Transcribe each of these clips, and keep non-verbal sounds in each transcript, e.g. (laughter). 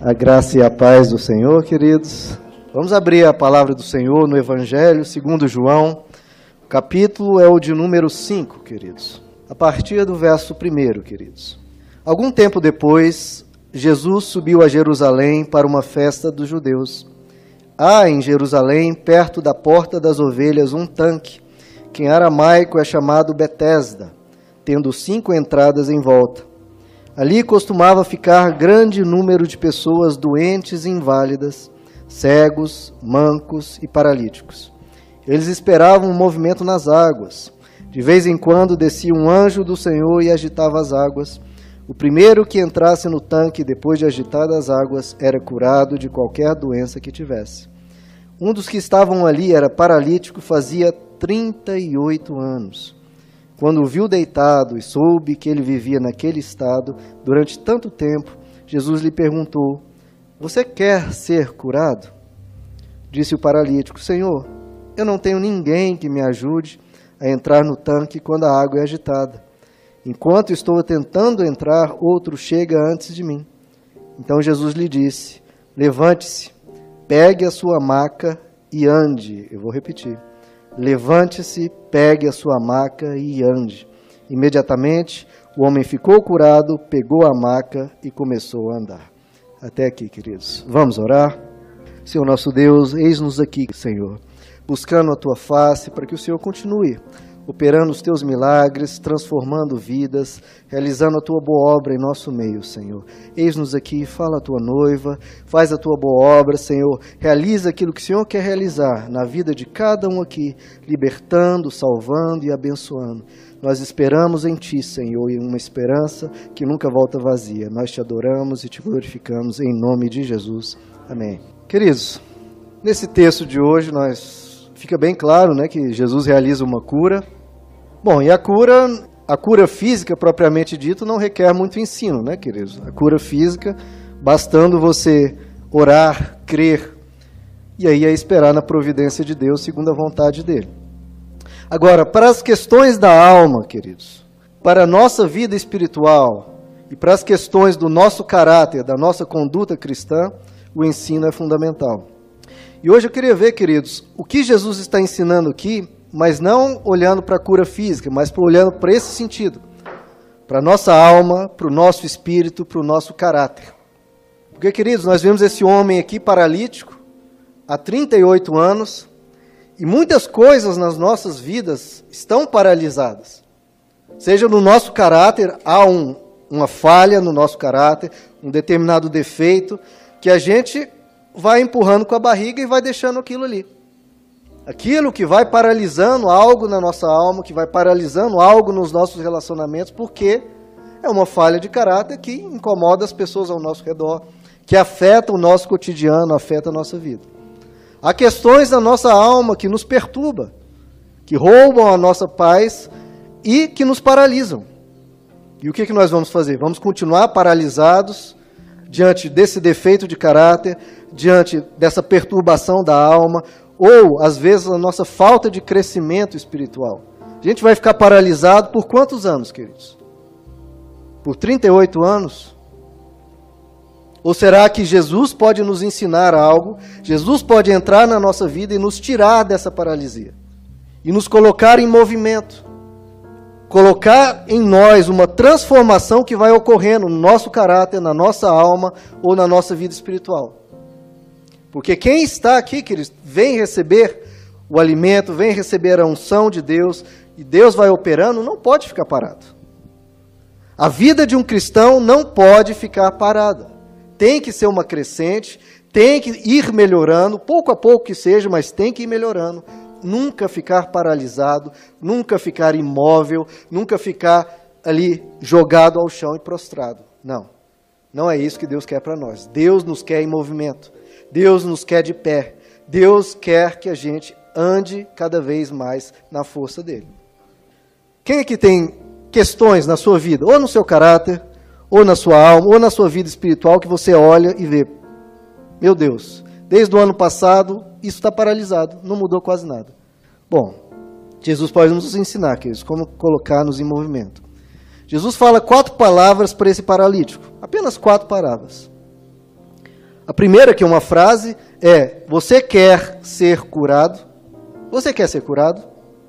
A graça e a paz do Senhor, queridos. Vamos abrir a palavra do Senhor no Evangelho, segundo João. O capítulo é o de número 5, queridos. A partir do verso 1, queridos. Algum tempo depois, Jesus subiu a Jerusalém para uma festa dos judeus. Há em Jerusalém, perto da porta das ovelhas, um tanque, que em aramaico é chamado Betesda, tendo cinco entradas em volta. Ali costumava ficar grande número de pessoas doentes e inválidas, cegos, mancos e paralíticos. Eles esperavam um movimento nas águas. De vez em quando descia um anjo do Senhor e agitava as águas. O primeiro que entrasse no tanque depois de agitadas as águas era curado de qualquer doença que tivesse. Um dos que estavam ali era paralítico, fazia 38 anos. Quando o viu deitado e soube que ele vivia naquele estado durante tanto tempo, Jesus lhe perguntou: Você quer ser curado? Disse o paralítico: Senhor, eu não tenho ninguém que me ajude a entrar no tanque quando a água é agitada. Enquanto estou tentando entrar, outro chega antes de mim. Então Jesus lhe disse: Levante-se, pegue a sua maca e ande. Eu vou repetir. Levante-se, pegue a sua maca e ande. Imediatamente o homem ficou curado, pegou a maca e começou a andar. Até aqui, queridos. Vamos orar? Senhor nosso Deus, eis-nos aqui, Senhor, buscando a tua face para que o Senhor continue operando os teus milagres, transformando vidas, realizando a tua boa obra em nosso meio, Senhor. Eis-nos aqui, fala a tua noiva, faz a tua boa obra, Senhor. Realiza aquilo que o Senhor quer realizar na vida de cada um aqui, libertando, salvando e abençoando. Nós esperamos em Ti, Senhor, e uma esperança que nunca volta vazia. Nós te adoramos e te glorificamos em nome de Jesus. Amém. Queridos, nesse texto de hoje nós fica bem claro, né, que Jesus realiza uma cura Bom, e a cura, a cura física propriamente dito, não requer muito ensino, né, queridos? A cura física, bastando você orar, crer, e aí é esperar na providência de Deus segundo a vontade dele. Agora, para as questões da alma, queridos, para a nossa vida espiritual e para as questões do nosso caráter, da nossa conduta cristã, o ensino é fundamental. E hoje eu queria ver, queridos, o que Jesus está ensinando aqui mas não olhando para a cura física, mas olhando para esse sentido, para a nossa alma, para o nosso espírito, para o nosso caráter. Porque, queridos, nós vemos esse homem aqui paralítico há 38 anos e muitas coisas nas nossas vidas estão paralisadas. Seja no nosso caráter, há um, uma falha no nosso caráter, um determinado defeito, que a gente vai empurrando com a barriga e vai deixando aquilo ali. Aquilo que vai paralisando algo na nossa alma, que vai paralisando algo nos nossos relacionamentos, porque é uma falha de caráter que incomoda as pessoas ao nosso redor, que afeta o nosso cotidiano, afeta a nossa vida. Há questões da nossa alma que nos perturbam, que roubam a nossa paz e que nos paralisam. E o que, que nós vamos fazer? Vamos continuar paralisados diante desse defeito de caráter, diante dessa perturbação da alma, ou às vezes a nossa falta de crescimento espiritual. A gente vai ficar paralisado por quantos anos, queridos? Por 38 anos? Ou será que Jesus pode nos ensinar algo? Jesus pode entrar na nossa vida e nos tirar dessa paralisia e nos colocar em movimento. Colocar em nós uma transformação que vai ocorrendo no nosso caráter, na nossa alma ou na nossa vida espiritual. Porque quem está aqui, queridos, vem receber o alimento, vem receber a unção de Deus, e Deus vai operando, não pode ficar parado. A vida de um cristão não pode ficar parada. Tem que ser uma crescente, tem que ir melhorando, pouco a pouco que seja, mas tem que ir melhorando. Nunca ficar paralisado, nunca ficar imóvel, nunca ficar ali jogado ao chão e prostrado. Não. Não é isso que Deus quer para nós. Deus nos quer em movimento. Deus nos quer de pé. Deus quer que a gente ande cada vez mais na força dele. Quem é que tem questões na sua vida, ou no seu caráter, ou na sua alma, ou na sua vida espiritual, que você olha e vê: meu Deus, desde o ano passado isso está paralisado, não mudou quase nada. Bom, Jesus pode nos ensinar, queridos, como colocar-nos em movimento. Jesus fala quatro palavras para esse paralítico, apenas quatro palavras. A primeira, que é uma frase, é: Você quer ser curado? Você quer ser curado?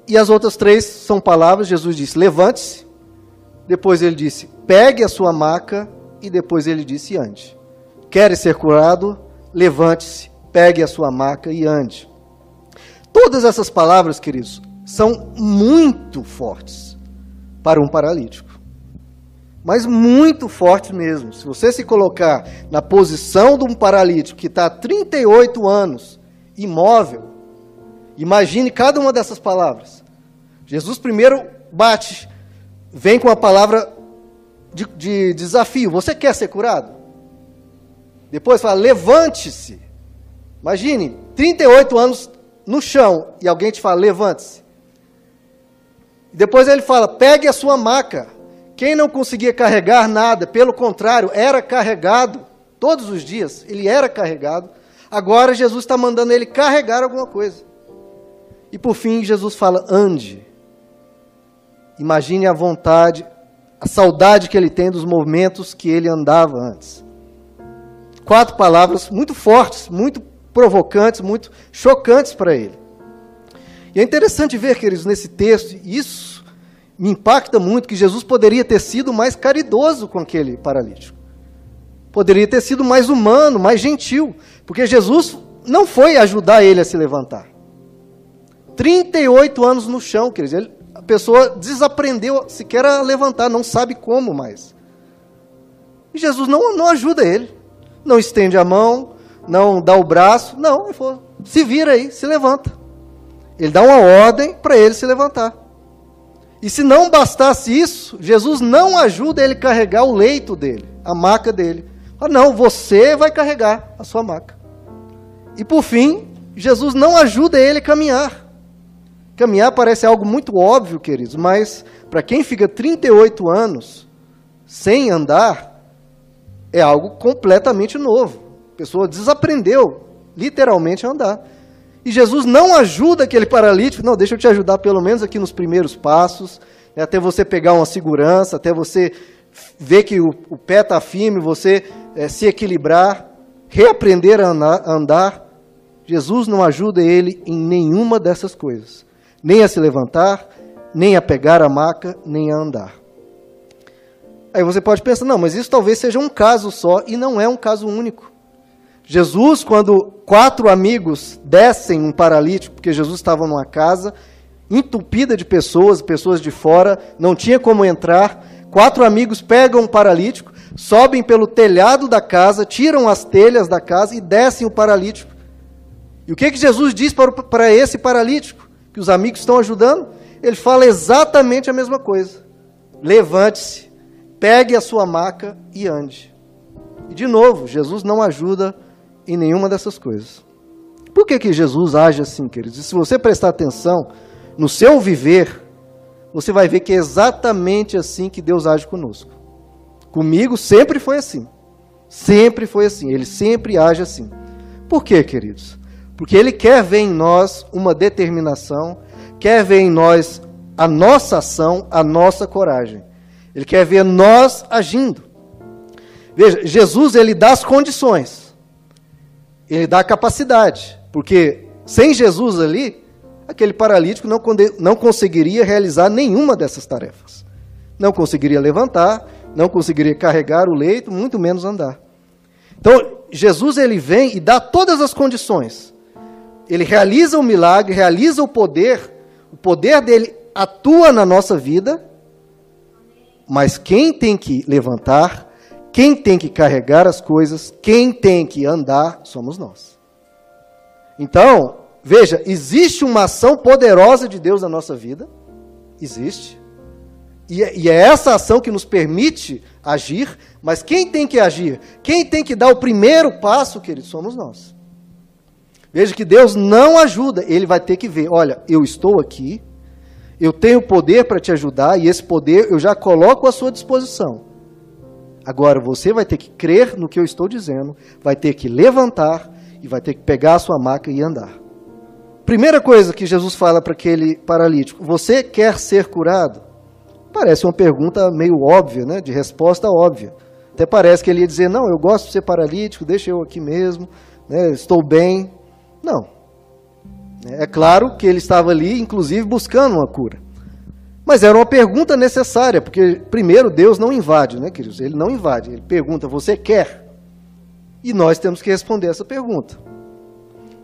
E as outras três são palavras. Jesus disse: Levante-se. Depois ele disse: Pegue a sua maca. E depois ele disse: Ande. Quer ser curado? Levante-se, pegue a sua maca e ande. Todas essas palavras, queridos, são muito fortes para um paralítico. Mas muito fortes mesmo. Se você se colocar na posição de um paralítico que está há 38 anos imóvel, imagine cada uma dessas palavras. Jesus primeiro bate, vem com a palavra de, de desafio: Você quer ser curado? Depois fala: Levante-se. Imagine, 38 anos no chão e alguém te fala: Levante-se. Depois ele fala: Pegue a sua maca. Quem não conseguia carregar nada, pelo contrário, era carregado todos os dias, ele era carregado. Agora Jesus está mandando ele carregar alguma coisa. E por fim, Jesus fala: ande. Imagine a vontade, a saudade que ele tem dos momentos que ele andava antes. Quatro palavras muito fortes, muito provocantes, muito chocantes para ele. E é interessante ver, queridos, nesse texto, isso me impacta muito, que Jesus poderia ter sido mais caridoso com aquele paralítico. Poderia ter sido mais humano, mais gentil, porque Jesus não foi ajudar ele a se levantar. 38 anos no chão, queridos, ele, a pessoa desaprendeu sequer a levantar, não sabe como mais. E Jesus não, não ajuda ele. Não estende a mão, não dá o braço. Não, ele falou, se vira aí, se levanta. Ele dá uma ordem para ele se levantar. E se não bastasse isso, Jesus não ajuda ele carregar o leito dele, a maca dele. Ah, não, você vai carregar a sua maca. E por fim, Jesus não ajuda ele a caminhar. Caminhar parece algo muito óbvio, queridos, mas para quem fica 38 anos sem andar, é algo completamente novo. A pessoa desaprendeu, literalmente, a andar. E Jesus não ajuda aquele paralítico, não, deixa eu te ajudar pelo menos aqui nos primeiros passos, né, até você pegar uma segurança, até você ver que o, o pé está firme, você é, se equilibrar, reaprender a andar, a andar. Jesus não ajuda ele em nenhuma dessas coisas nem a se levantar, nem a pegar a maca, nem a andar. Aí você pode pensar, não, mas isso talvez seja um caso só, e não é um caso único. Jesus, quando quatro amigos descem um paralítico, porque Jesus estava numa casa entupida de pessoas, pessoas de fora, não tinha como entrar, quatro amigos pegam um paralítico, sobem pelo telhado da casa, tiram as telhas da casa e descem o paralítico. E o que, que Jesus diz para, para esse paralítico? que os amigos estão ajudando, ele fala exatamente a mesma coisa. Levante-se, pegue a sua maca e ande. E de novo, Jesus não ajuda em nenhuma dessas coisas. Por que, que Jesus age assim, queridos? E se você prestar atenção no seu viver, você vai ver que é exatamente assim que Deus age conosco. Comigo sempre foi assim. Sempre foi assim. Ele sempre age assim. Por quê, queridos? Porque Ele quer ver em nós uma determinação, quer ver em nós a nossa ação, a nossa coragem. Ele quer ver nós agindo. Veja, Jesus ele dá as condições, ele dá capacidade, porque sem Jesus ali, aquele paralítico não, não conseguiria realizar nenhuma dessas tarefas. Não conseguiria levantar, não conseguiria carregar o leito, muito menos andar. Então, Jesus ele vem e dá todas as condições ele realiza o milagre, realiza o poder, o poder dele atua na nossa vida, mas quem tem que levantar, quem tem que carregar as coisas, quem tem que andar, somos nós. Então, veja, existe uma ação poderosa de Deus na nossa vida, existe, e é, e é essa ação que nos permite agir, mas quem tem que agir? Quem tem que dar o primeiro passo, queridos, somos nós. Veja que Deus não ajuda, ele vai ter que ver: olha, eu estou aqui, eu tenho poder para te ajudar, e esse poder eu já coloco à sua disposição. Agora você vai ter que crer no que eu estou dizendo, vai ter que levantar e vai ter que pegar a sua maca e andar. Primeira coisa que Jesus fala para aquele paralítico: Você quer ser curado? Parece uma pergunta meio óbvia, né? de resposta óbvia. Até parece que ele ia dizer: Não, eu gosto de ser paralítico, deixa eu aqui mesmo, né, estou bem. Não. É claro que ele estava ali, inclusive, buscando uma cura. Mas era uma pergunta necessária, porque, primeiro, Deus não invade, né, queridos? Ele não invade. Ele pergunta: Você quer? E nós temos que responder essa pergunta.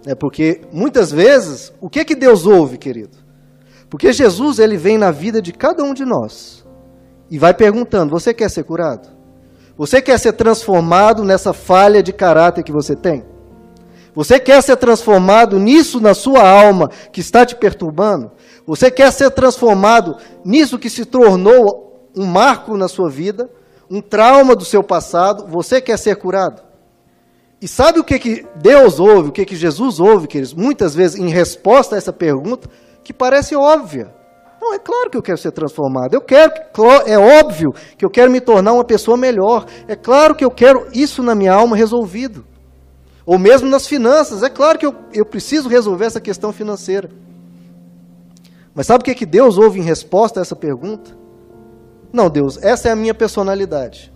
É porque, muitas vezes, o que, que Deus ouve, querido? Porque Jesus ele vem na vida de cada um de nós e vai perguntando: Você quer ser curado? Você quer ser transformado nessa falha de caráter que você tem? Você quer ser transformado nisso na sua alma que está te perturbando? Você quer ser transformado nisso que se tornou um marco na sua vida, um trauma do seu passado? Você quer ser curado? E sabe o que, que Deus ouve, o que, que Jesus ouve, queridos? Muitas vezes, em resposta a essa pergunta, que parece óbvia. Não, é claro que eu quero ser transformado. Eu quero, é óbvio que eu quero me tornar uma pessoa melhor. É claro que eu quero isso na minha alma resolvido. Ou mesmo nas finanças. É claro que eu, eu preciso resolver essa questão financeira. Mas sabe o que, que Deus ouve em resposta a essa pergunta? Não, Deus, essa é a minha personalidade.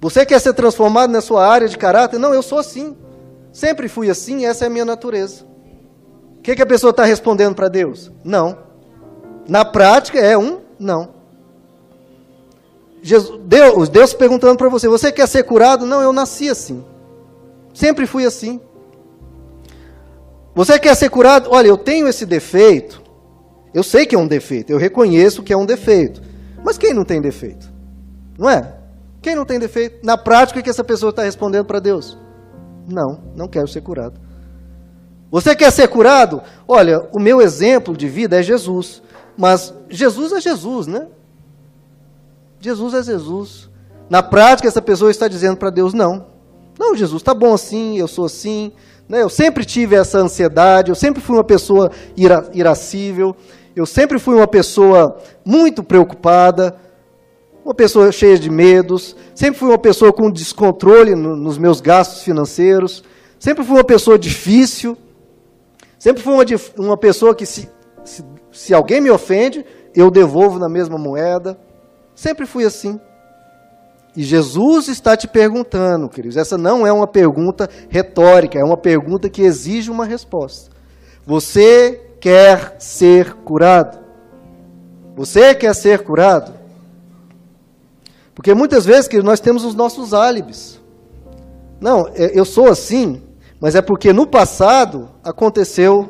Você quer ser transformado na sua área de caráter? Não, eu sou assim. Sempre fui assim, essa é a minha natureza que, que a pessoa está respondendo para Deus? Não. Na prática é um não. Jesus, Deus, Deus perguntando para você: você quer ser curado? Não, eu nasci assim. Sempre fui assim. Você quer ser curado? Olha, eu tenho esse defeito. Eu sei que é um defeito, eu reconheço que é um defeito. Mas quem não tem defeito? Não é? Quem não tem defeito? Na prática, o que essa pessoa está respondendo para Deus? Não, não quero ser curado. Você quer ser curado? Olha, o meu exemplo de vida é Jesus. Mas Jesus é Jesus, né? Jesus é Jesus. Na prática, essa pessoa está dizendo para Deus: não. Não, Jesus, está bom assim, eu sou assim. Né? Eu sempre tive essa ansiedade, eu sempre fui uma pessoa ira irascível, eu sempre fui uma pessoa muito preocupada, uma pessoa cheia de medos, sempre fui uma pessoa com descontrole no, nos meus gastos financeiros, sempre fui uma pessoa difícil. Sempre fui uma, uma pessoa que, se, se, se alguém me ofende, eu devolvo na mesma moeda. Sempre fui assim. E Jesus está te perguntando, queridos. Essa não é uma pergunta retórica, é uma pergunta que exige uma resposta. Você quer ser curado? Você quer ser curado? Porque muitas vezes que nós temos os nossos álibis. Não, é, eu sou assim, mas é porque no passado aconteceu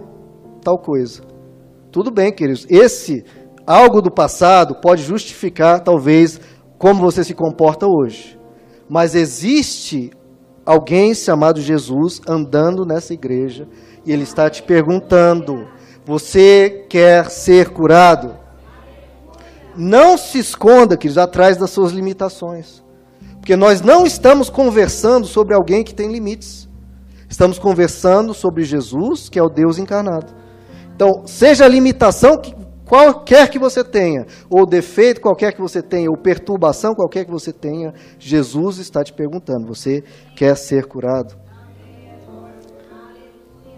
tal coisa. Tudo bem, queridos. Esse algo do passado pode justificar, talvez, como você se comporta hoje. Mas existe alguém chamado Jesus andando nessa igreja e ele está te perguntando: você quer ser curado? Não se esconda, queridos, atrás das suas limitações. Porque nós não estamos conversando sobre alguém que tem limites. Estamos conversando sobre Jesus, que é o Deus encarnado. Então, seja a limitação que, qualquer que você tenha, ou defeito qualquer que você tenha, ou perturbação qualquer que você tenha, Jesus está te perguntando: você quer ser curado?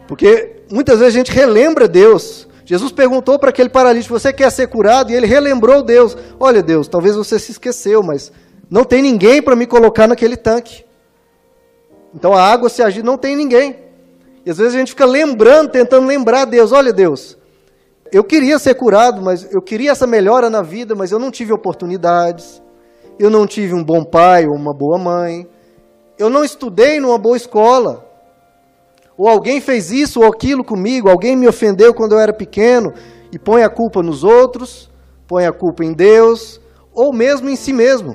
Porque muitas vezes a gente relembra Deus. Jesus perguntou para aquele paralítico: Você quer ser curado? E ele relembrou Deus: Olha, Deus, talvez você se esqueceu, mas não tem ninguém para me colocar naquele tanque. Então a água se agir, não tem ninguém. E às vezes a gente fica lembrando, tentando lembrar Deus. Olha, Deus, eu queria ser curado, mas eu queria essa melhora na vida, mas eu não tive oportunidades. Eu não tive um bom pai ou uma boa mãe. Eu não estudei numa boa escola. Ou alguém fez isso ou aquilo comigo, alguém me ofendeu quando eu era pequeno e põe a culpa nos outros, põe a culpa em Deus, ou mesmo em si mesmo.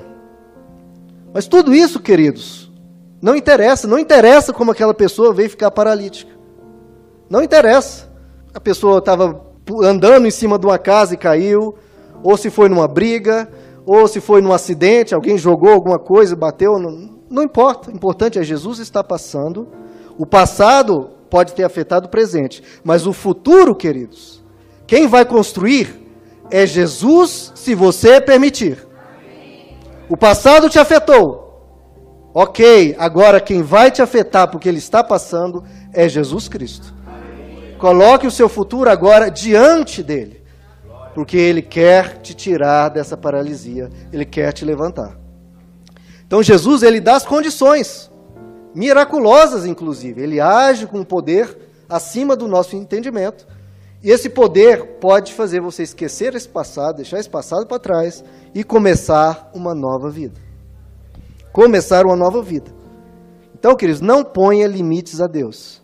Mas tudo isso, queridos, não interessa, não interessa como aquela pessoa veio ficar paralítica. Não interessa. A pessoa estava andando em cima de uma casa e caiu, ou se foi numa briga, ou se foi num acidente, alguém jogou alguma coisa, bateu, não, não importa. O importante é Jesus está passando. O passado pode ter afetado o presente, mas o futuro, queridos, quem vai construir é Jesus, se você permitir. O passado te afetou, Ok, agora quem vai te afetar porque ele está passando é Jesus Cristo. Coloque o seu futuro agora diante dele, porque ele quer te tirar dessa paralisia, ele quer te levantar. Então Jesus ele dá as condições, miraculosas inclusive. Ele age com poder acima do nosso entendimento. E esse poder pode fazer você esquecer esse passado, deixar esse passado para trás e começar uma nova vida. Começar uma nova vida. Então, queridos, não ponha limites a Deus.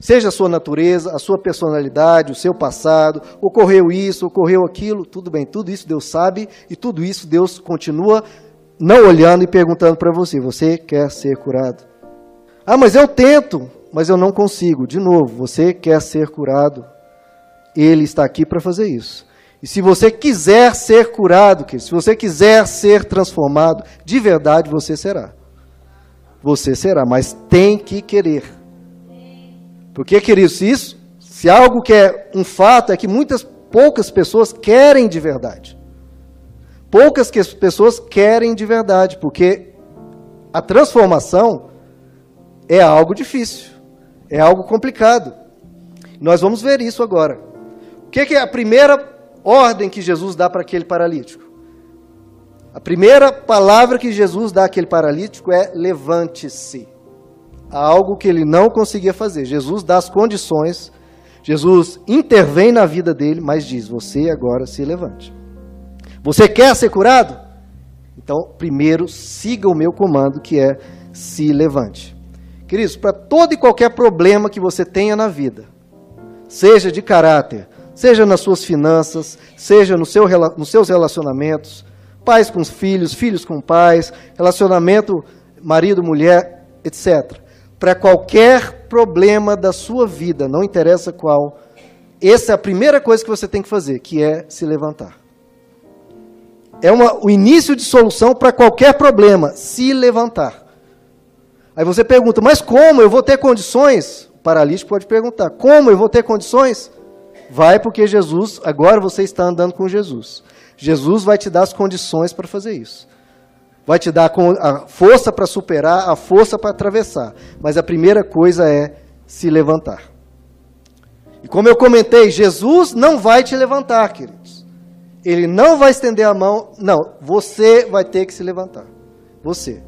Seja a sua natureza, a sua personalidade, o seu passado, ocorreu isso, ocorreu aquilo, tudo bem, tudo isso Deus sabe e tudo isso Deus continua não olhando e perguntando para você: você quer ser curado? Ah, mas eu tento, mas eu não consigo. De novo, você quer ser curado? Ele está aqui para fazer isso. E se você quiser ser curado, se você quiser ser transformado, de verdade você será. Você será, mas tem que querer. Porque, queridos, isso, se algo que é um fato, é que muitas, poucas pessoas querem de verdade. Poucas que pessoas querem de verdade, porque a transformação é algo difícil, é algo complicado. Nós vamos ver isso agora. O que é a primeira ordem que Jesus dá para aquele paralítico? A primeira palavra que Jesus dá àquele paralítico é levante-se. Algo que ele não conseguia fazer. Jesus dá as condições, Jesus intervém na vida dele, mas diz: Você agora se levante. Você quer ser curado? Então, primeiro, siga o meu comando, que é se levante. Queridos, para todo e qualquer problema que você tenha na vida, seja de caráter, seja nas suas finanças, seja no seu, nos seus relacionamentos, pais com os filhos, filhos com pais, relacionamento marido-mulher, etc. Para qualquer problema da sua vida, não interessa qual, essa é a primeira coisa que você tem que fazer, que é se levantar. É uma, o início de solução para qualquer problema, se levantar. Aí você pergunta, mas como eu vou ter condições? O paralítico pode perguntar, como eu vou ter condições? Vai porque Jesus, agora você está andando com Jesus. Jesus vai te dar as condições para fazer isso. Vai te dar a força para superar, a força para atravessar. Mas a primeira coisa é se levantar. E como eu comentei, Jesus não vai te levantar, queridos. Ele não vai estender a mão, não, você vai ter que se levantar. Você.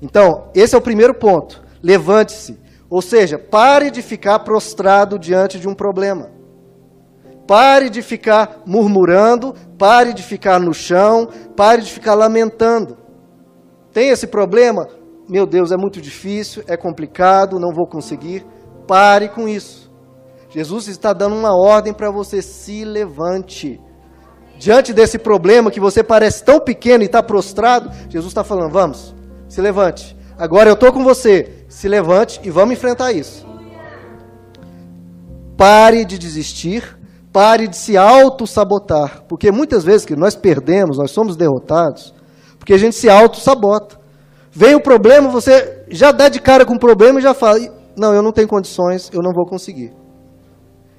Então, esse é o primeiro ponto. Levante-se. Ou seja, pare de ficar prostrado diante de um problema. Pare de ficar murmurando, pare de ficar no chão, pare de ficar lamentando. Tem esse problema? Meu Deus, é muito difícil, é complicado, não vou conseguir. Pare com isso. Jesus está dando uma ordem para você: se levante. Diante desse problema que você parece tão pequeno e está prostrado, Jesus está falando: vamos, se levante. Agora eu estou com você, se levante e vamos enfrentar isso. Pare de desistir, pare de se auto-sabotar, porque muitas vezes que nós perdemos, nós somos derrotados, porque a gente se auto-sabota. Vem o problema, você já dá de cara com o problema e já fala: não, eu não tenho condições, eu não vou conseguir.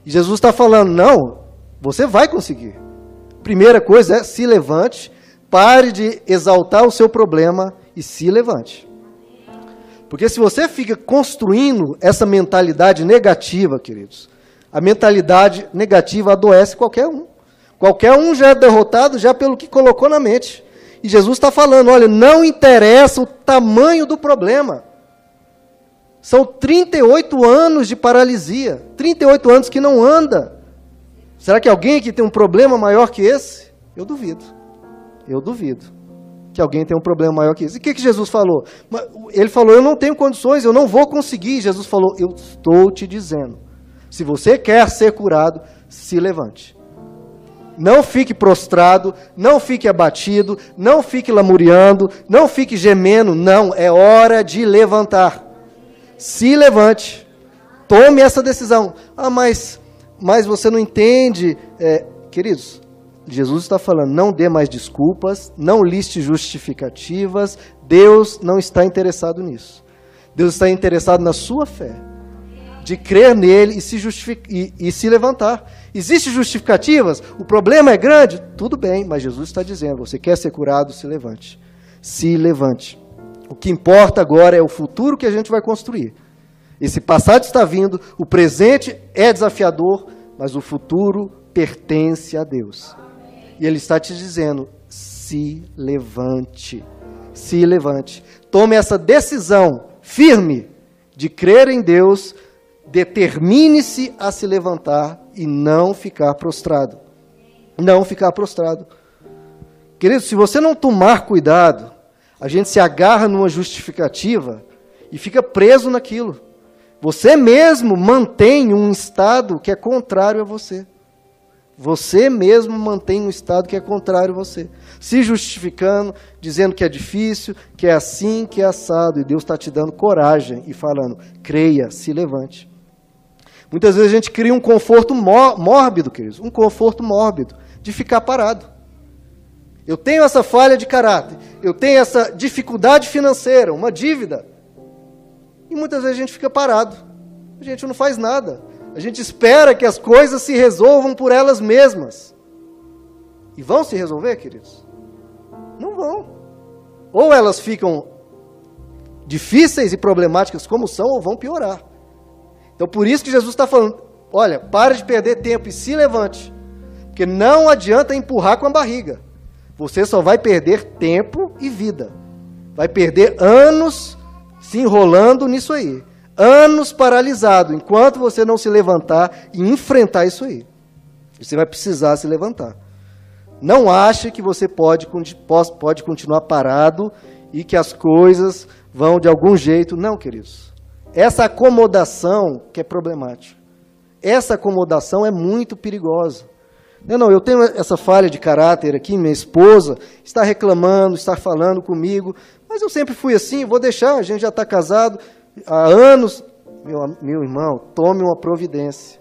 E Jesus está falando: não, você vai conseguir. Primeira coisa é se levante, pare de exaltar o seu problema e se levante. Porque se você fica construindo essa mentalidade negativa, queridos, a mentalidade negativa adoece qualquer um. Qualquer um já é derrotado já pelo que colocou na mente. E Jesus está falando: olha, não interessa o tamanho do problema. São 38 anos de paralisia, 38 anos que não anda. Será que alguém aqui tem um problema maior que esse? Eu duvido. Eu duvido que alguém tenha um problema maior que esse. E o que, que Jesus falou? Ele falou: Eu não tenho condições, eu não vou conseguir. Jesus falou: Eu estou te dizendo. Se você quer ser curado, se levante. Não fique prostrado, não fique abatido, não fique lamuriando, não fique gemendo. Não, é hora de levantar. Se levante. Tome essa decisão. Ah, mas mas você não entende. É, queridos, Jesus está falando: não dê mais desculpas, não liste justificativas. Deus não está interessado nisso. Deus está interessado na sua fé, de crer nele e se, e, e se levantar. Existem justificativas? O problema é grande? Tudo bem, mas Jesus está dizendo: você quer ser curado? Se levante. Se levante. O que importa agora é o futuro que a gente vai construir. Esse passado está vindo, o presente é desafiador, mas o futuro pertence a Deus. E Ele está te dizendo: se levante, se levante. Tome essa decisão firme de crer em Deus, determine-se a se levantar e não ficar prostrado. Não ficar prostrado. Querido, se você não tomar cuidado, a gente se agarra numa justificativa e fica preso naquilo. Você mesmo mantém um estado que é contrário a você. Você mesmo mantém um estado que é contrário a você. Se justificando, dizendo que é difícil, que é assim, que é assado. E Deus está te dando coragem e falando: creia, se levante. Muitas vezes a gente cria um conforto mórbido, queridos, um conforto mórbido de ficar parado. Eu tenho essa falha de caráter, eu tenho essa dificuldade financeira, uma dívida. E muitas vezes a gente fica parado. A gente não faz nada. A gente espera que as coisas se resolvam por elas mesmas. E vão se resolver, queridos? Não vão. Ou elas ficam difíceis e problemáticas como são, ou vão piorar. Então por isso que Jesus está falando: olha, para de perder tempo e se levante. Porque não adianta empurrar com a barriga. Você só vai perder tempo e vida. Vai perder anos se enrolando nisso aí. Anos paralisado, enquanto você não se levantar e enfrentar isso aí. Você vai precisar se levantar. Não ache que você pode, pode continuar parado e que as coisas vão de algum jeito. Não, queridos. Essa acomodação que é problemática. Essa acomodação é muito perigosa. Não, não, eu tenho essa falha de caráter aqui, minha esposa está reclamando, está falando comigo, mas eu sempre fui assim, vou deixar, a gente já está casado há anos. Meu, meu irmão, tome uma providência.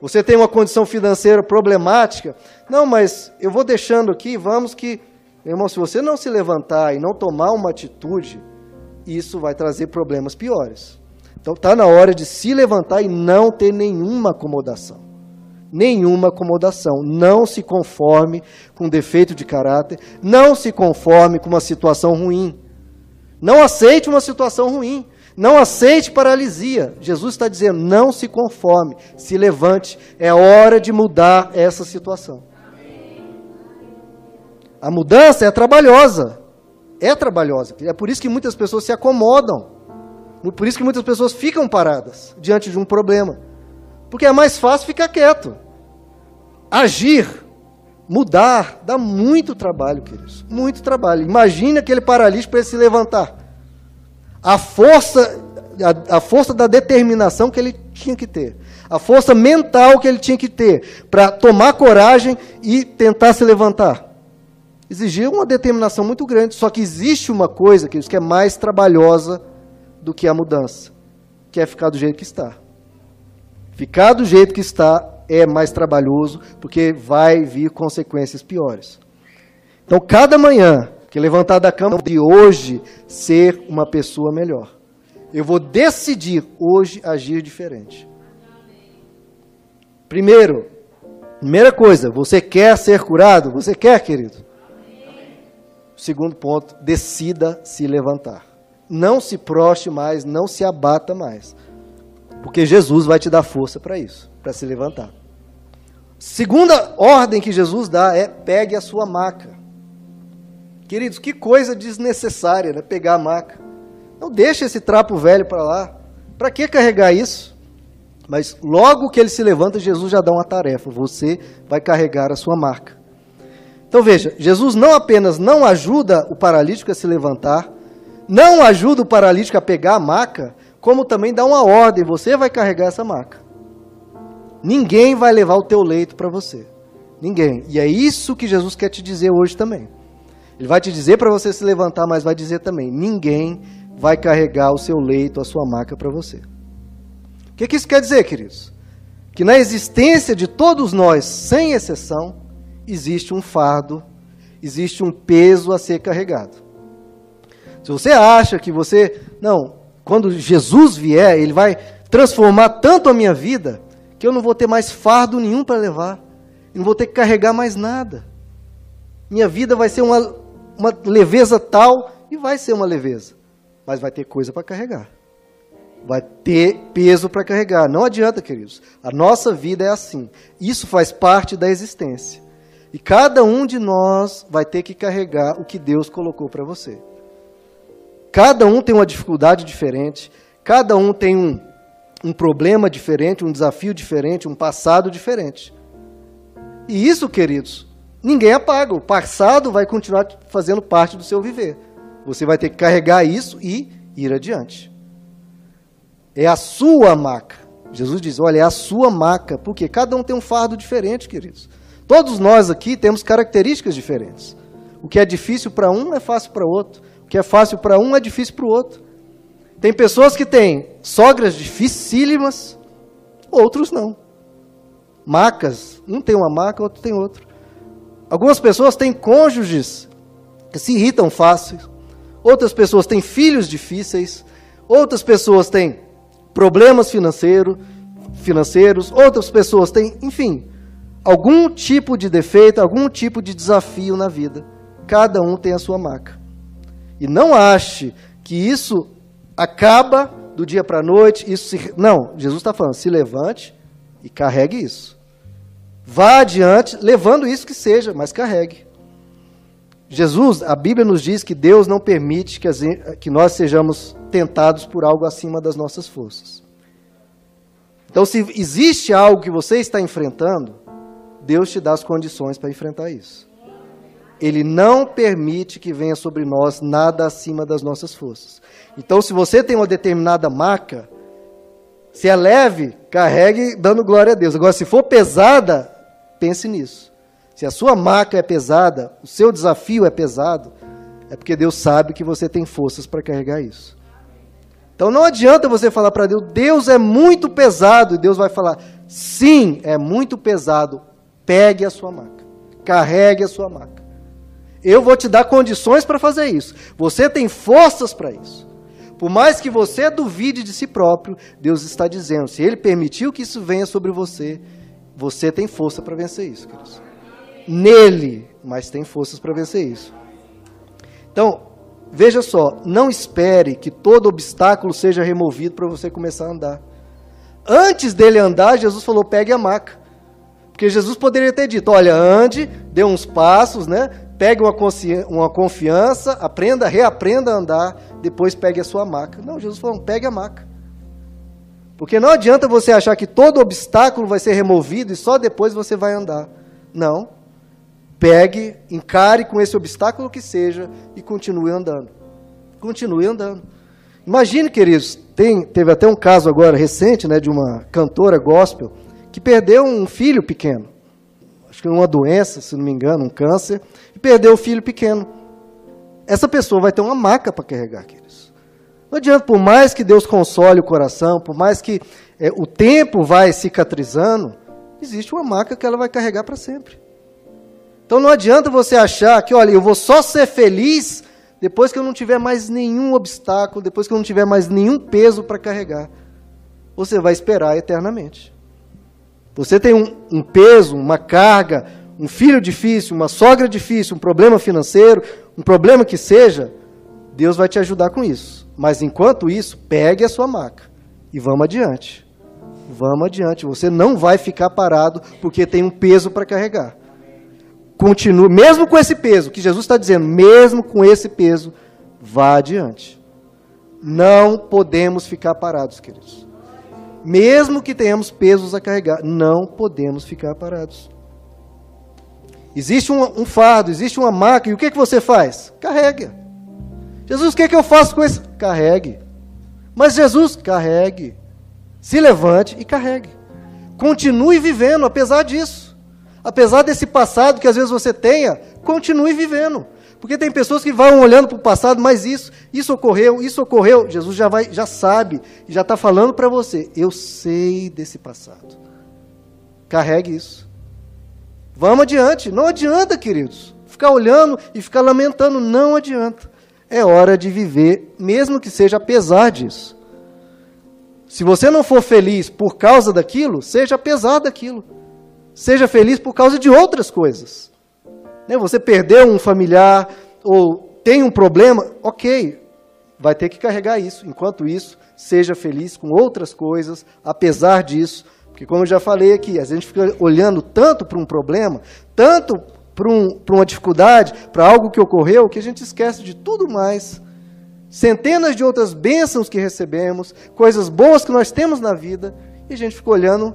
Você tem uma condição financeira problemática? Não, mas eu vou deixando aqui, vamos que. Meu irmão, se você não se levantar e não tomar uma atitude, isso vai trazer problemas piores. Então está na hora de se levantar e não ter nenhuma acomodação. Nenhuma acomodação. Não se conforme com defeito de caráter, não se conforme com uma situação ruim. Não aceite uma situação ruim. Não aceite paralisia. Jesus está dizendo: não se conforme, se levante. É hora de mudar essa situação. A mudança é trabalhosa. É trabalhosa. É por isso que muitas pessoas se acomodam. Por isso que muitas pessoas ficam paradas diante de um problema. Porque é mais fácil ficar quieto. Agir Mudar dá muito trabalho, queridos. Muito trabalho. Imagine aquele paralítico para ele se levantar. A força, a, a, força da determinação que ele tinha que ter. A força mental que ele tinha que ter para tomar coragem e tentar se levantar. Exigia uma determinação muito grande. Só que existe uma coisa, queridos, que é mais trabalhosa do que a mudança, que é ficar do jeito que está. Ficar do jeito que está é mais trabalhoso, porque vai vir consequências piores. Então, cada manhã que levantar da cama de hoje ser uma pessoa melhor. Eu vou decidir hoje agir diferente. Primeiro, primeira coisa, você quer ser curado? Você quer, querido? Segundo ponto, decida se levantar. Não se proste mais, não se abata mais. Porque Jesus vai te dar força para isso, para se levantar. Segunda ordem que Jesus dá é pegue a sua maca. Queridos, que coisa desnecessária, né? Pegar a maca. Não deixe esse trapo velho para lá. Para que carregar isso? Mas logo que ele se levanta, Jesus já dá uma tarefa. Você vai carregar a sua marca. Então veja, Jesus não apenas não ajuda o paralítico a se levantar, não ajuda o paralítico a pegar a maca, como também dá uma ordem, você vai carregar essa maca. Ninguém vai levar o teu leito para você. Ninguém. E é isso que Jesus quer te dizer hoje também. Ele vai te dizer para você se levantar, mas vai dizer também: ninguém vai carregar o seu leito, a sua maca para você. O que, que isso quer dizer, queridos? Que na existência de todos nós, sem exceção, existe um fardo, existe um peso a ser carregado. Se você acha que você. Não, quando Jesus vier, ele vai transformar tanto a minha vida que eu não vou ter mais fardo nenhum para levar, não vou ter que carregar mais nada. Minha vida vai ser uma, uma leveza tal, e vai ser uma leveza, mas vai ter coisa para carregar. Vai ter peso para carregar. Não adianta, queridos. A nossa vida é assim. Isso faz parte da existência. E cada um de nós vai ter que carregar o que Deus colocou para você. Cada um tem uma dificuldade diferente, cada um tem um, um problema diferente, um desafio diferente, um passado diferente. E isso, queridos, ninguém apaga. O passado vai continuar fazendo parte do seu viver. Você vai ter que carregar isso e ir adiante. É a sua maca. Jesus diz: olha, é a sua maca. Porque cada um tem um fardo diferente, queridos. Todos nós aqui temos características diferentes. O que é difícil para um é fácil para outro. Que é fácil para um é difícil para o outro. Tem pessoas que têm sogras dificílimas, outros não. Macas, um tem uma maca, outro tem outro. Algumas pessoas têm cônjuges que se irritam fácil. Outras pessoas têm filhos difíceis. Outras pessoas têm problemas financeiros, financeiros. Outras pessoas têm, enfim, algum tipo de defeito, algum tipo de desafio na vida. Cada um tem a sua maca. E não ache que isso acaba do dia para a noite. Isso se... Não, Jesus está falando, se levante e carregue isso. Vá adiante, levando isso que seja, mas carregue. Jesus, a Bíblia nos diz que Deus não permite que, as, que nós sejamos tentados por algo acima das nossas forças. Então, se existe algo que você está enfrentando, Deus te dá as condições para enfrentar isso. Ele não permite que venha sobre nós nada acima das nossas forças. Então, se você tem uma determinada marca, se é leve, carregue dando glória a Deus. Agora, se for pesada, pense nisso. Se a sua marca é pesada, o seu desafio é pesado, é porque Deus sabe que você tem forças para carregar isso. Então não adianta você falar para Deus, Deus é muito pesado, e Deus vai falar, sim, é muito pesado, pegue a sua maca, carregue a sua maca. Eu vou te dar condições para fazer isso. Você tem forças para isso. Por mais que você duvide de si próprio, Deus está dizendo: se Ele permitiu que isso venha sobre você, você tem força para vencer isso, queridos. Nele, mas tem forças para vencer isso. Então, veja só, não espere que todo obstáculo seja removido para você começar a andar. Antes dele andar, Jesus falou: pegue a maca. Porque Jesus poderia ter dito: olha, ande, dê uns passos, né? Pegue uma, uma confiança, aprenda, reaprenda a andar, depois pegue a sua maca. Não, Jesus falou: pegue a maca. Porque não adianta você achar que todo obstáculo vai ser removido e só depois você vai andar. Não. Pegue, encare com esse obstáculo que seja e continue andando. Continue andando. Imagine, queridos, tem, teve até um caso agora recente, né, de uma cantora gospel que perdeu um filho pequeno. Acho que uma doença, se não me engano, um câncer, e perdeu o filho pequeno. Essa pessoa vai ter uma maca para carregar, queridos. Não adianta, por mais que Deus console o coração, por mais que é, o tempo vai cicatrizando, existe uma marca que ela vai carregar para sempre. Então não adianta você achar que, olha, eu vou só ser feliz depois que eu não tiver mais nenhum obstáculo, depois que eu não tiver mais nenhum peso para carregar. Você vai esperar eternamente. Você tem um, um peso, uma carga, um filho difícil, uma sogra difícil, um problema financeiro, um problema que seja, Deus vai te ajudar com isso. Mas enquanto isso, pegue a sua maca e vamos adiante. Vamos adiante. Você não vai ficar parado porque tem um peso para carregar. Continue, mesmo com esse peso, que Jesus está dizendo, mesmo com esse peso, vá adiante. Não podemos ficar parados, queridos. Mesmo que tenhamos pesos a carregar, não podemos ficar parados. Existe um, um fardo, existe uma maca, e o que, que você faz? Carrega. Jesus, o que, é que eu faço com isso? Carregue. Mas Jesus, carregue. Se levante e carregue. Continue vivendo, apesar disso. Apesar desse passado que às vezes você tenha, continue vivendo. Porque tem pessoas que vão olhando para o passado, mas isso, isso ocorreu, isso ocorreu. Jesus já vai, já sabe, já está falando para você. Eu sei desse passado. Carregue isso. Vamos adiante. Não adianta, queridos. Ficar olhando e ficar lamentando, não adianta é hora de viver, mesmo que seja apesar disso. Se você não for feliz por causa daquilo, seja apesar daquilo. Seja feliz por causa de outras coisas. Né, você perdeu um familiar ou tem um problema, ok, vai ter que carregar isso. Enquanto isso, seja feliz com outras coisas, apesar disso. Porque, como eu já falei aqui, a gente fica olhando tanto para um problema, tanto para um, uma dificuldade, para algo que ocorreu, que a gente esquece de tudo mais centenas de outras bênçãos que recebemos, coisas boas que nós temos na vida, e a gente fica olhando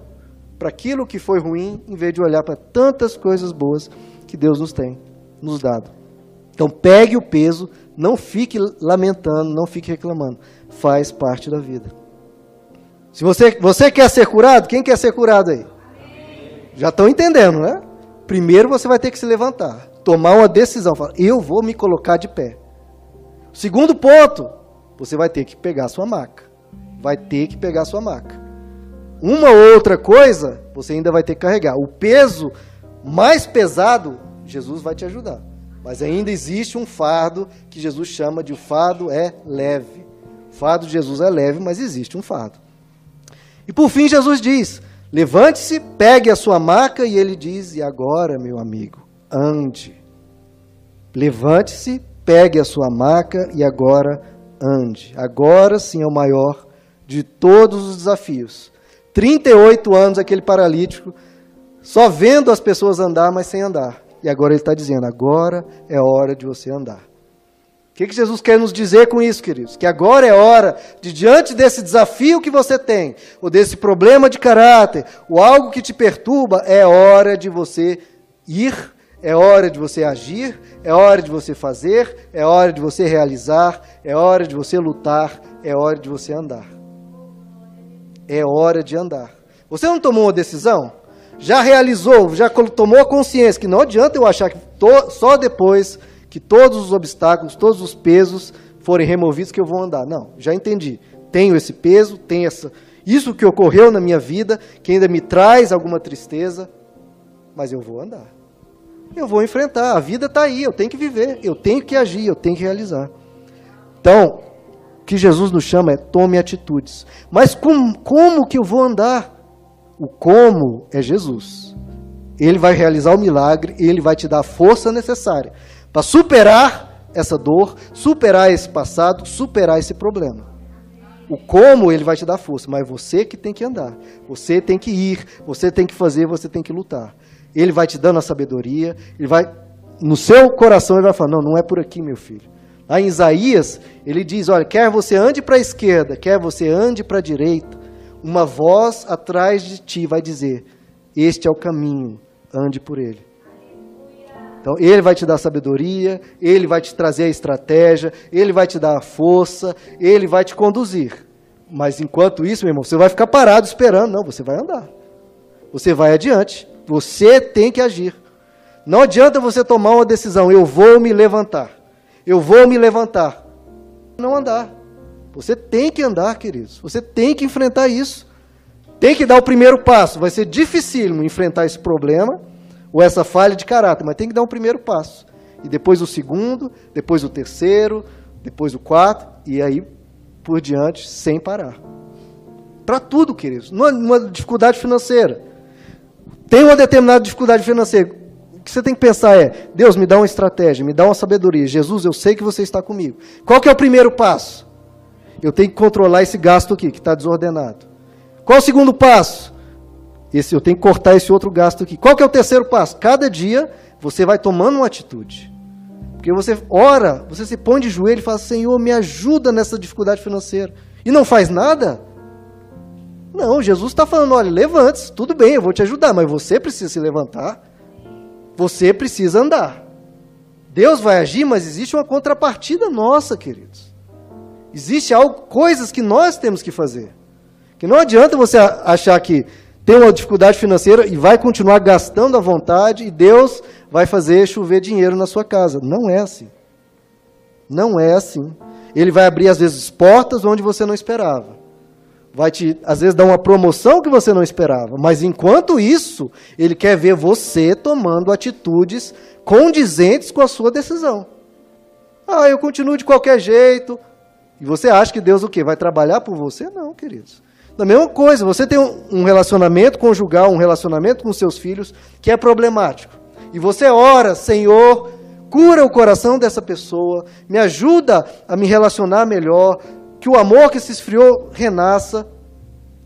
para aquilo que foi ruim, em vez de olhar para tantas coisas boas que Deus nos tem nos dado. Então pegue o peso, não fique lamentando, não fique reclamando. Faz parte da vida. Se você, você quer ser curado, quem quer ser curado aí? Já estão entendendo, né? Primeiro você vai ter que se levantar, tomar uma decisão, falar, eu vou me colocar de pé. Segundo ponto, você vai ter que pegar sua maca. Vai ter que pegar sua maca. Uma outra coisa, você ainda vai ter que carregar. O peso mais pesado, Jesus vai te ajudar. Mas ainda existe um fardo que Jesus chama de fardo é leve. O fardo de Jesus é leve, mas existe um fardo. E por fim, Jesus diz: levante-se, pegue a sua maca, e ele diz: e agora, meu amigo, ande. Levante-se, pegue a sua maca e agora ande. Agora sim é o maior de todos os desafios. 38 anos aquele paralítico, só vendo as pessoas andar, mas sem andar. E agora ele está dizendo: agora é hora de você andar. O que, que Jesus quer nos dizer com isso, queridos? Que agora é hora de, diante desse desafio que você tem, ou desse problema de caráter, ou algo que te perturba, é hora de você ir é hora de você agir, é hora de você fazer, é hora de você realizar, é hora de você lutar, é hora de você andar. É hora de andar. Você não tomou uma decisão? Já realizou, já tomou a consciência que não adianta eu achar que to, só depois que todos os obstáculos, todos os pesos forem removidos que eu vou andar. Não, já entendi. Tenho esse peso, tenho essa, isso que ocorreu na minha vida, que ainda me traz alguma tristeza, mas eu vou andar eu vou enfrentar. A vida está aí, eu tenho que viver, eu tenho que agir, eu tenho que realizar. Então, o que Jesus nos chama é tome atitudes. Mas com, como que eu vou andar? O como é Jesus. Ele vai realizar o milagre, ele vai te dar a força necessária para superar essa dor, superar esse passado, superar esse problema. O como ele vai te dar força, mas você que tem que andar, você tem que ir, você tem que fazer, você tem que lutar. Ele vai te dando a sabedoria, ele vai no seu coração ele vai falar: "Não, não é por aqui, meu filho". Lá em Isaías, ele diz: "Olha, quer você ande para a esquerda, quer você ande para a direita, uma voz atrás de ti vai dizer: Este é o caminho, ande por ele". Então, ele vai te dar sabedoria, ele vai te trazer a estratégia, ele vai te dar a força, ele vai te conduzir. Mas enquanto isso, meu irmão, você vai ficar parado esperando, não, você vai andar. Você vai adiante. Você tem que agir. Não adianta você tomar uma decisão, eu vou me levantar. Eu vou me levantar. Não andar. Você tem que andar, queridos. Você tem que enfrentar isso. Tem que dar o primeiro passo. Vai ser dificílimo enfrentar esse problema ou essa falha de caráter, mas tem que dar o primeiro passo. E depois o segundo, depois o terceiro, depois o quarto, e aí por diante, sem parar. Para tudo, queridos. Numa dificuldade financeira tem uma determinada dificuldade financeira. O que você tem que pensar é: Deus, me dá uma estratégia, me dá uma sabedoria. Jesus, eu sei que você está comigo. Qual que é o primeiro passo? Eu tenho que controlar esse gasto aqui, que está desordenado. Qual o segundo passo? Esse, eu tenho que cortar esse outro gasto aqui. Qual que é o terceiro passo? Cada dia você vai tomando uma atitude. Porque você ora, você se põe de joelho e fala: Senhor, me ajuda nessa dificuldade financeira. E não faz nada? Não, Jesus está falando: olha, levante-se, tudo bem, eu vou te ajudar, mas você precisa se levantar, você precisa andar. Deus vai agir, mas existe uma contrapartida nossa, queridos. Existe algo, coisas que nós temos que fazer. Que não adianta você achar que tem uma dificuldade financeira e vai continuar gastando à vontade e Deus vai fazer chover dinheiro na sua casa. Não é assim. Não é assim. Ele vai abrir, às vezes, portas onde você não esperava vai te, às vezes, dar uma promoção que você não esperava. Mas enquanto isso, ele quer ver você tomando atitudes condizentes com a sua decisão. Ah, eu continuo de qualquer jeito. E você acha que Deus o quê? Vai trabalhar por você? Não, queridos. Da mesma coisa, você tem um relacionamento conjugal, um relacionamento com seus filhos que é problemático. E você ora, Senhor, cura o coração dessa pessoa, me ajuda a me relacionar melhor, que o amor que se esfriou renasça.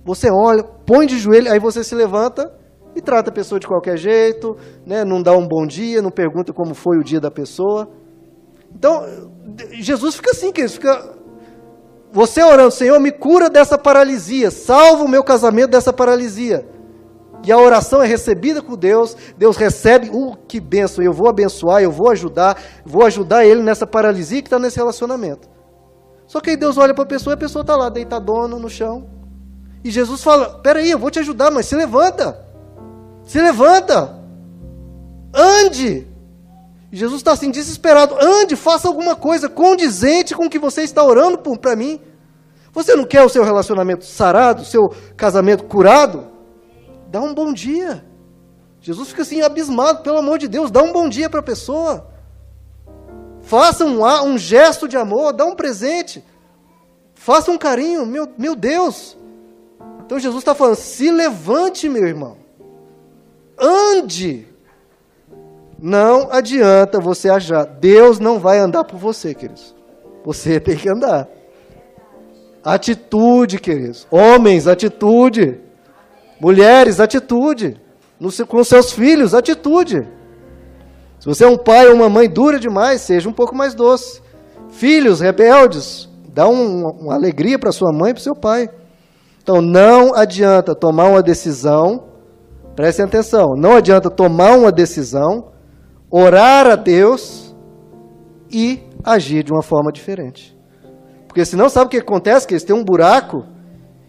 Você olha, põe de joelho, aí você se levanta e trata a pessoa de qualquer jeito, né? não dá um bom dia, não pergunta como foi o dia da pessoa. Então, Jesus fica assim, que fica você orando, Senhor, me cura dessa paralisia, salva o meu casamento dessa paralisia. E a oração é recebida com Deus, Deus recebe, uh, que benção, eu vou abençoar, eu vou ajudar, vou ajudar ele nessa paralisia que está nesse relacionamento. Só que aí Deus olha para a pessoa e a pessoa está lá, deitadona no chão. E Jesus fala: Peraí, eu vou te ajudar, mas se levanta. Se levanta. Ande. Jesus está assim, desesperado. Ande, faça alguma coisa condizente com o que você está orando para mim. Você não quer o seu relacionamento sarado, o seu casamento curado? Dá um bom dia. Jesus fica assim abismado, pelo amor de Deus, dá um bom dia para a pessoa. Faça um, um gesto de amor, dá um presente. Faça um carinho, meu, meu Deus. Então Jesus está falando: se levante, meu irmão. Ande. Não adianta você achar. Deus não vai andar por você, queridos. Você (laughs) tem que andar. Atitude, queridos. Homens, atitude. Mulheres, atitude. No, com seus filhos, atitude. Se você é um pai ou uma mãe dura demais, seja um pouco mais doce. Filhos rebeldes, dá um, uma alegria para sua mãe e para seu pai. Então não adianta tomar uma decisão, prestem atenção, não adianta tomar uma decisão orar a Deus e agir de uma forma diferente. Porque senão sabe o que acontece? Que eles têm um buraco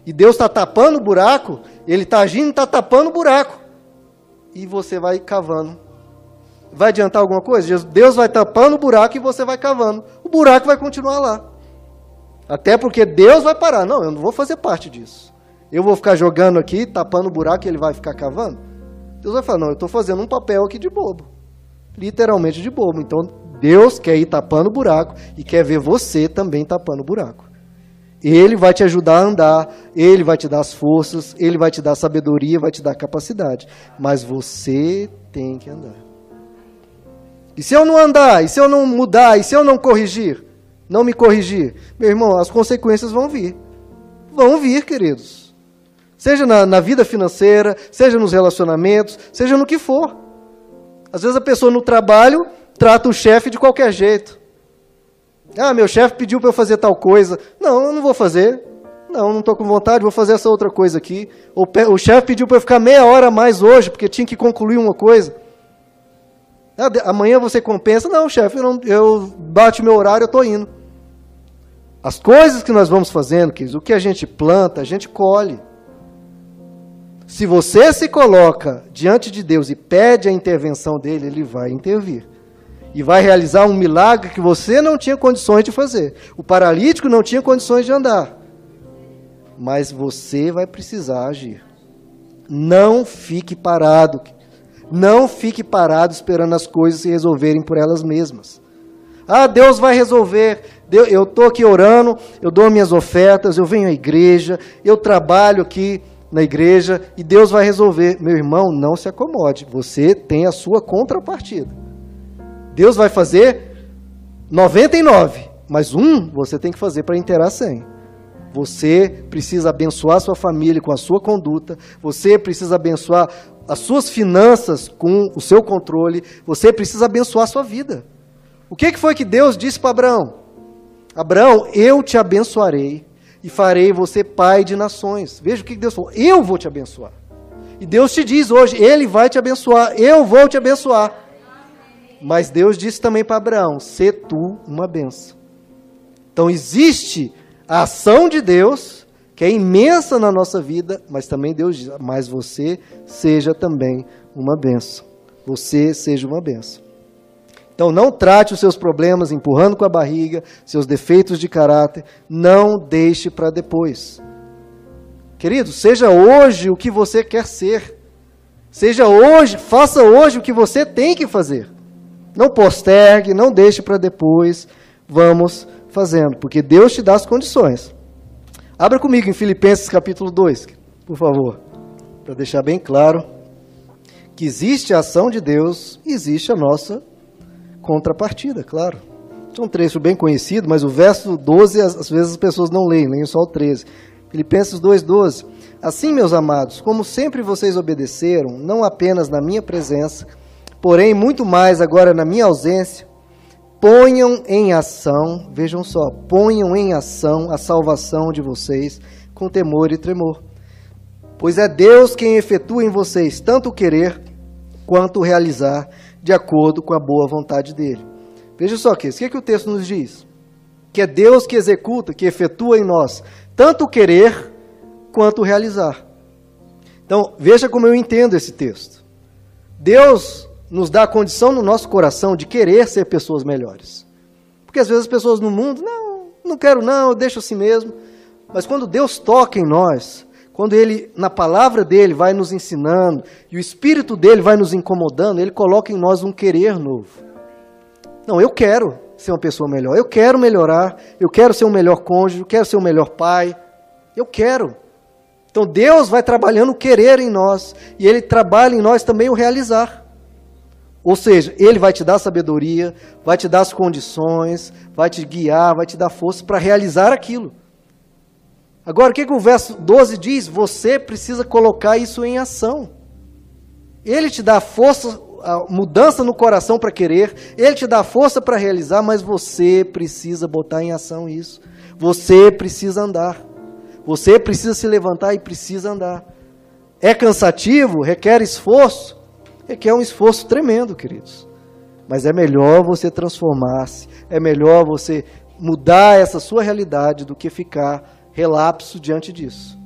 e Deus está tapando o buraco, ele está agindo e está tapando o buraco. E você vai cavando. Vai adiantar alguma coisa? Deus vai tapando o buraco e você vai cavando. O buraco vai continuar lá. Até porque Deus vai parar. Não, eu não vou fazer parte disso. Eu vou ficar jogando aqui, tapando o buraco e ele vai ficar cavando? Deus vai falar: não, eu estou fazendo um papel aqui de bobo literalmente de bobo. Então Deus quer ir tapando o buraco e quer ver você também tapando o buraco. Ele vai te ajudar a andar, ele vai te dar as forças, ele vai te dar sabedoria, vai te dar capacidade. Mas você tem que andar. E se eu não andar, e se eu não mudar, e se eu não corrigir, não me corrigir, meu irmão, as consequências vão vir. Vão vir, queridos. Seja na, na vida financeira, seja nos relacionamentos, seja no que for. Às vezes a pessoa no trabalho trata o chefe de qualquer jeito. Ah, meu chefe pediu para eu fazer tal coisa. Não, eu não vou fazer. Não, não estou com vontade, vou fazer essa outra coisa aqui. O, o chefe pediu para eu ficar meia hora a mais hoje, porque tinha que concluir uma coisa. Ah, amanhã você compensa. Não, chefe, eu, eu bate meu horário, eu estou indo. As coisas que nós vamos fazendo, o que a gente planta, a gente colhe. Se você se coloca diante de Deus e pede a intervenção dele, ele vai intervir. E vai realizar um milagre que você não tinha condições de fazer. O paralítico não tinha condições de andar. Mas você vai precisar agir. Não fique parado. Não fique parado esperando as coisas se resolverem por elas mesmas. Ah, Deus vai resolver. Eu estou aqui orando, eu dou minhas ofertas, eu venho à igreja, eu trabalho aqui na igreja e Deus vai resolver. Meu irmão, não se acomode. Você tem a sua contrapartida. Deus vai fazer 99, mas um você tem que fazer para inteirar 100. Você precisa abençoar sua família com a sua conduta, você precisa abençoar as suas finanças com o seu controle, você precisa abençoar a sua vida. O que foi que Deus disse para Abraão? Abraão, eu te abençoarei e farei você pai de nações. Veja o que Deus falou: eu vou te abençoar. E Deus te diz hoje: Ele vai te abençoar, eu vou te abençoar. Mas Deus disse também para Abraão: Sê tu uma benção. Então existe a ação de Deus, que é imensa na nossa vida, mas também Deus diz: Mas você seja também uma benção. Você seja uma benção. Então não trate os seus problemas empurrando com a barriga, seus defeitos de caráter, não deixe para depois. Querido, seja hoje o que você quer ser. Seja hoje, faça hoje o que você tem que fazer. Não postergue, não deixe para depois. Vamos fazendo, porque Deus te dá as condições. Abra comigo em Filipenses capítulo 2, por favor, para deixar bem claro que existe a ação de Deus existe a nossa contrapartida, claro. É um trecho bem conhecido, mas o verso 12, às vezes as pessoas não leem, nem só o 13. Filipenses 2,12. Assim, meus amados, como sempre vocês obedeceram, não apenas na minha presença, porém muito mais agora na minha ausência, ponham em ação, vejam só, ponham em ação a salvação de vocês com temor e tremor. Pois é Deus quem efetua em vocês tanto o querer quanto o realizar, de acordo com a boa vontade dele. Veja só aqui, o que, é que o texto nos diz? Que é Deus que executa, que efetua em nós tanto o querer quanto o realizar. Então, veja como eu entendo esse texto. Deus nos dá a condição no nosso coração de querer ser pessoas melhores. Porque às vezes as pessoas no mundo, não, não quero não, eu deixo assim mesmo. Mas quando Deus toca em nós, quando Ele, na palavra dele, vai nos ensinando, e o Espírito dele vai nos incomodando, Ele coloca em nós um querer novo. Não, eu quero ser uma pessoa melhor, eu quero melhorar, eu quero ser um melhor cônjuge, eu quero ser um melhor pai, eu quero. Então Deus vai trabalhando o querer em nós, e Ele trabalha em nós também o realizar. Ou seja, Ele vai te dar sabedoria, vai te dar as condições, vai te guiar, vai te dar força para realizar aquilo. Agora, o que, que o verso 12 diz? Você precisa colocar isso em ação. Ele te dá força, mudança no coração para querer, ele te dá força para realizar, mas você precisa botar em ação isso. Você precisa andar. Você precisa se levantar e precisa andar. É cansativo, requer esforço, requer um esforço tremendo, queridos. Mas é melhor você transformar-se, é melhor você mudar essa sua realidade do que ficar relapso diante disso.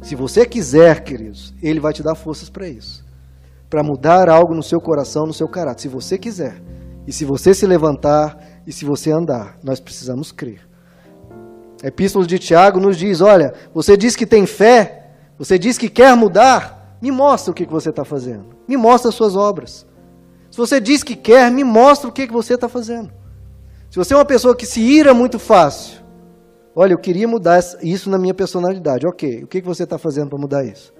Se você quiser, queridos, ele vai te dar forças para isso. Para mudar algo no seu coração, no seu caráter. Se você quiser. E se você se levantar e se você andar, nós precisamos crer. A Epístola de Tiago nos diz: olha, você diz que tem fé, você diz que quer mudar, me mostra o que você está fazendo. Me mostra as suas obras. Se você diz que quer, me mostra o que você está fazendo. Se você é uma pessoa que se ira muito fácil, olha, eu queria mudar isso na minha personalidade. Ok, o que você está fazendo para mudar isso?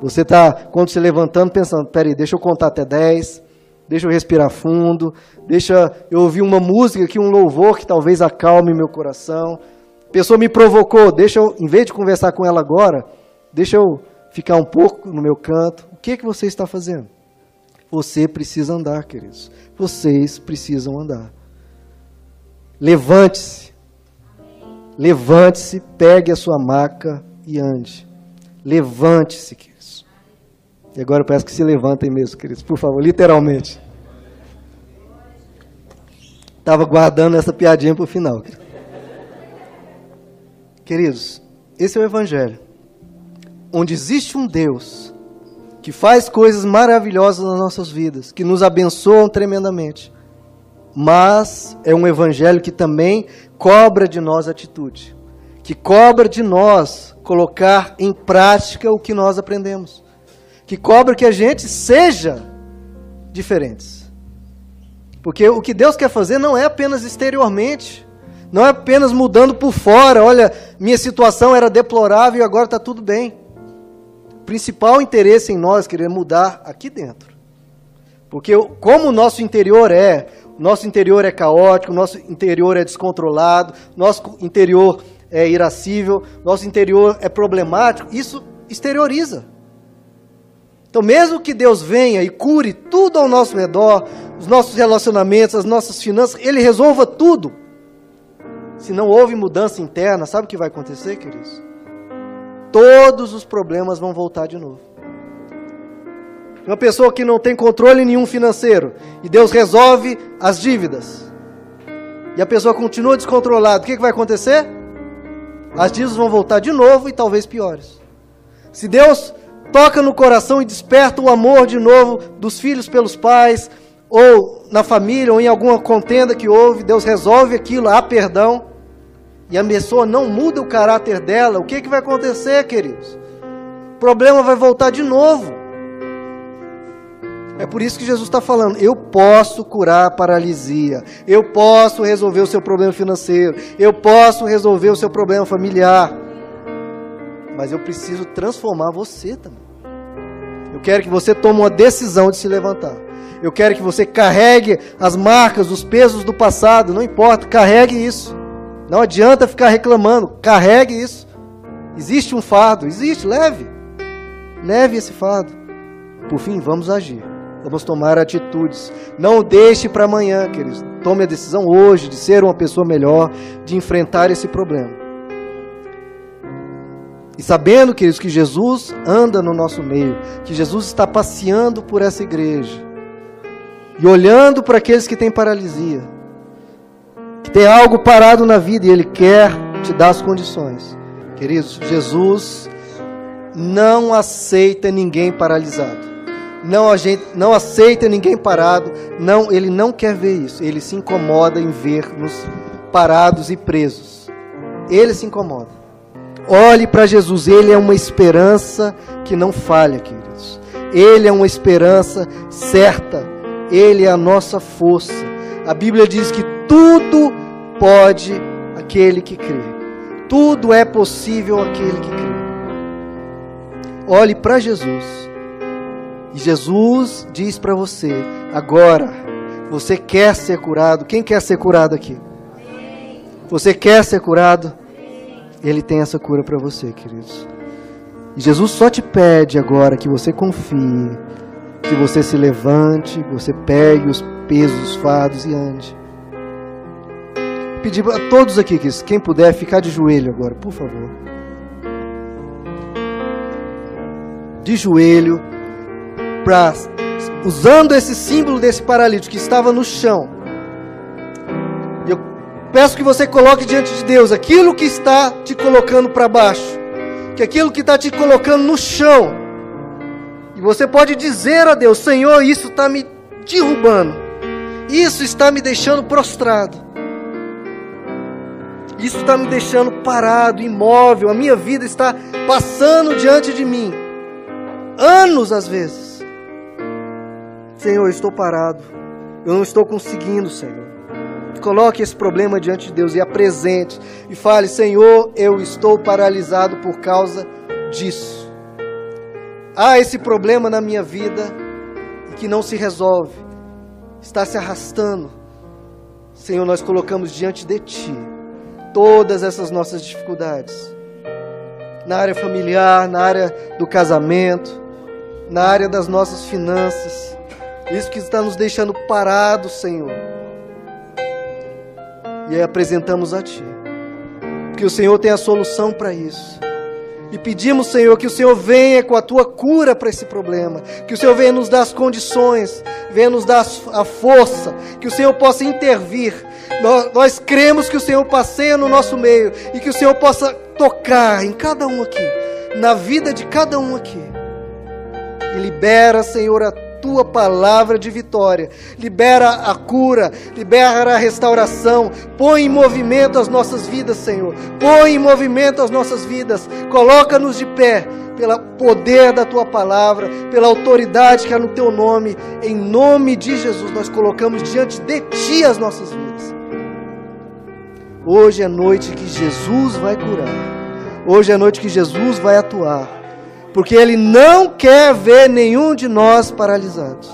Você está, quando se levantando, pensando: peraí, deixa eu contar até 10, deixa eu respirar fundo, deixa eu ouvir uma música aqui, um louvor que talvez acalme meu coração. A pessoa me provocou, deixa eu, em vez de conversar com ela agora, deixa eu ficar um pouco no meu canto. O que, que você está fazendo? Você precisa andar, queridos. Vocês precisam andar. Levante-se. Levante-se, pegue a sua maca e ande. Levante-se, queridos. E agora eu peço que se levantem mesmo, queridos, por favor, literalmente. Estava guardando essa piadinha para o final. Queridos, esse é o Evangelho onde existe um Deus que faz coisas maravilhosas nas nossas vidas, que nos abençoam tremendamente, mas é um evangelho que também cobra de nós atitude, que cobra de nós colocar em prática o que nós aprendemos, que cobra que a gente seja diferentes. Porque o que Deus quer fazer não é apenas exteriormente, não é apenas mudando por fora, olha, minha situação era deplorável e agora está tudo bem principal interesse em nós querer mudar aqui dentro. Porque como o nosso interior é, o nosso interior é caótico, nosso interior é descontrolado, nosso interior é irascível, nosso interior é problemático, isso exterioriza. Então, mesmo que Deus venha e cure tudo ao nosso redor, os nossos relacionamentos, as nossas finanças, Ele resolva tudo. Se não houve mudança interna, sabe o que vai acontecer, queridos? todos os problemas vão voltar de novo. Uma pessoa que não tem controle nenhum financeiro e Deus resolve as dívidas. E a pessoa continua descontrolada, o que, que vai acontecer? As dívidas vão voltar de novo e talvez piores. Se Deus toca no coração e desperta o amor de novo dos filhos pelos pais, ou na família, ou em alguma contenda que houve, Deus resolve aquilo, há perdão e a pessoa não muda o caráter dela, o que, que vai acontecer, queridos? O problema vai voltar de novo. É por isso que Jesus está falando: eu posso curar a paralisia, eu posso resolver o seu problema financeiro, eu posso resolver o seu problema familiar, mas eu preciso transformar você também. Eu quero que você tome uma decisão de se levantar. Eu quero que você carregue as marcas, os pesos do passado, não importa, carregue isso. Não adianta ficar reclamando. Carregue isso. Existe um fardo, existe, leve. Leve esse fardo. Por fim, vamos agir. Vamos tomar atitudes. Não deixe para amanhã, queridos. Tome a decisão hoje de ser uma pessoa melhor, de enfrentar esse problema. E sabendo, queridos, que Jesus anda no nosso meio, que Jesus está passeando por essa igreja, e olhando para aqueles que têm paralisia, que tem algo parado na vida e Ele quer te dar as condições. Queridos, Jesus não aceita ninguém paralisado. Não, não aceita ninguém parado. Não, ele não quer ver isso. Ele se incomoda em ver-nos parados e presos. Ele se incomoda. Olhe para Jesus, ele é uma esperança que não falha, queridos. Ele é uma esperança certa. Ele é a nossa força. A Bíblia diz que tudo pode aquele que crê. Tudo é possível aquele que crê. Olhe para Jesus. E Jesus diz para você: agora, você quer ser curado? Quem quer ser curado aqui? Você quer ser curado? Ele tem essa cura para você, queridos. E Jesus só te pede agora que você confie, que você se levante, que você pegue os pesos, os fardos e ande. Pedir a todos aqui, que quem puder, ficar de joelho agora, por favor. De joelho, usando esse símbolo desse paralítico que estava no chão. Eu peço que você coloque diante de Deus aquilo que está te colocando para baixo, que aquilo que está te colocando no chão. E você pode dizer a Deus: Senhor, isso está me derrubando, isso está me deixando prostrado. Isso está me deixando parado, imóvel. A minha vida está passando diante de mim. Anos às vezes. Senhor, eu estou parado. Eu não estou conseguindo, Senhor. Coloque esse problema diante de Deus e apresente. E fale: Senhor, eu estou paralisado por causa disso. Há esse problema na minha vida que não se resolve. Está se arrastando. Senhor, nós colocamos diante de Ti todas essas nossas dificuldades. Na área familiar, na área do casamento, na área das nossas finanças. Isso que está nos deixando parados, Senhor. E aí apresentamos a Ti. Porque o Senhor tem a solução para isso. E pedimos, Senhor, que o Senhor venha com a tua cura para esse problema. Que o Senhor venha nos dar as condições, venha nos dar a força. Que o Senhor possa intervir nós, nós cremos que o Senhor passeia no nosso meio e que o Senhor possa tocar em cada um aqui, na vida de cada um aqui. E libera, Senhor, a tua palavra de vitória. Libera a cura, libera a restauração. Põe em movimento as nossas vidas, Senhor. Põe em movimento as nossas vidas. Coloca-nos de pé pelo poder da tua palavra, pela autoridade que há no teu nome. Em nome de Jesus, nós colocamos diante de ti as nossas vidas. Hoje é noite que Jesus vai curar. Hoje é noite que Jesus vai atuar. Porque Ele não quer ver nenhum de nós paralisados.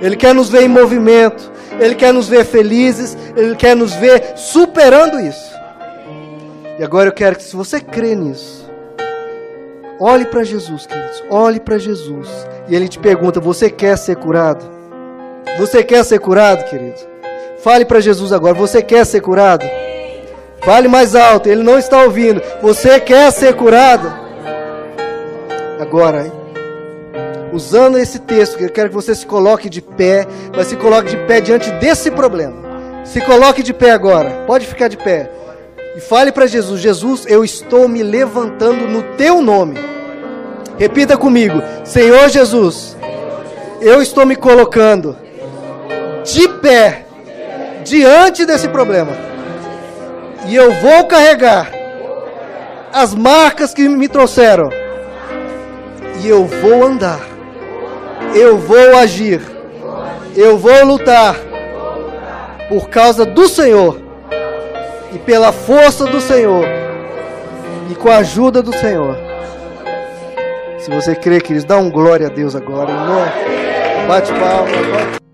Ele quer nos ver em movimento. Ele quer nos ver felizes. Ele quer nos ver superando isso. E agora eu quero que, se você crê nisso, olhe para Jesus, queridos. Olhe para Jesus. E Ele te pergunta: Você quer ser curado? Você quer ser curado, querido? Fale para Jesus agora: Você quer ser curado? Fale mais alto, ele não está ouvindo. Você quer ser curado? Agora, usando esse texto, eu quero que você se coloque de pé, mas se coloque de pé diante desse problema. Se coloque de pé agora. Pode ficar de pé. E fale para Jesus: Jesus, eu estou me levantando no teu nome. Repita comigo: Senhor Jesus, eu estou me colocando de pé diante desse problema e eu vou carregar as marcas que me trouxeram. Eu vou andar. Eu vou agir. Eu vou lutar. Por causa do Senhor. E pela força do Senhor. E com a ajuda do Senhor. Se você crê, queridos, dá um glória a Deus agora. Bate palma.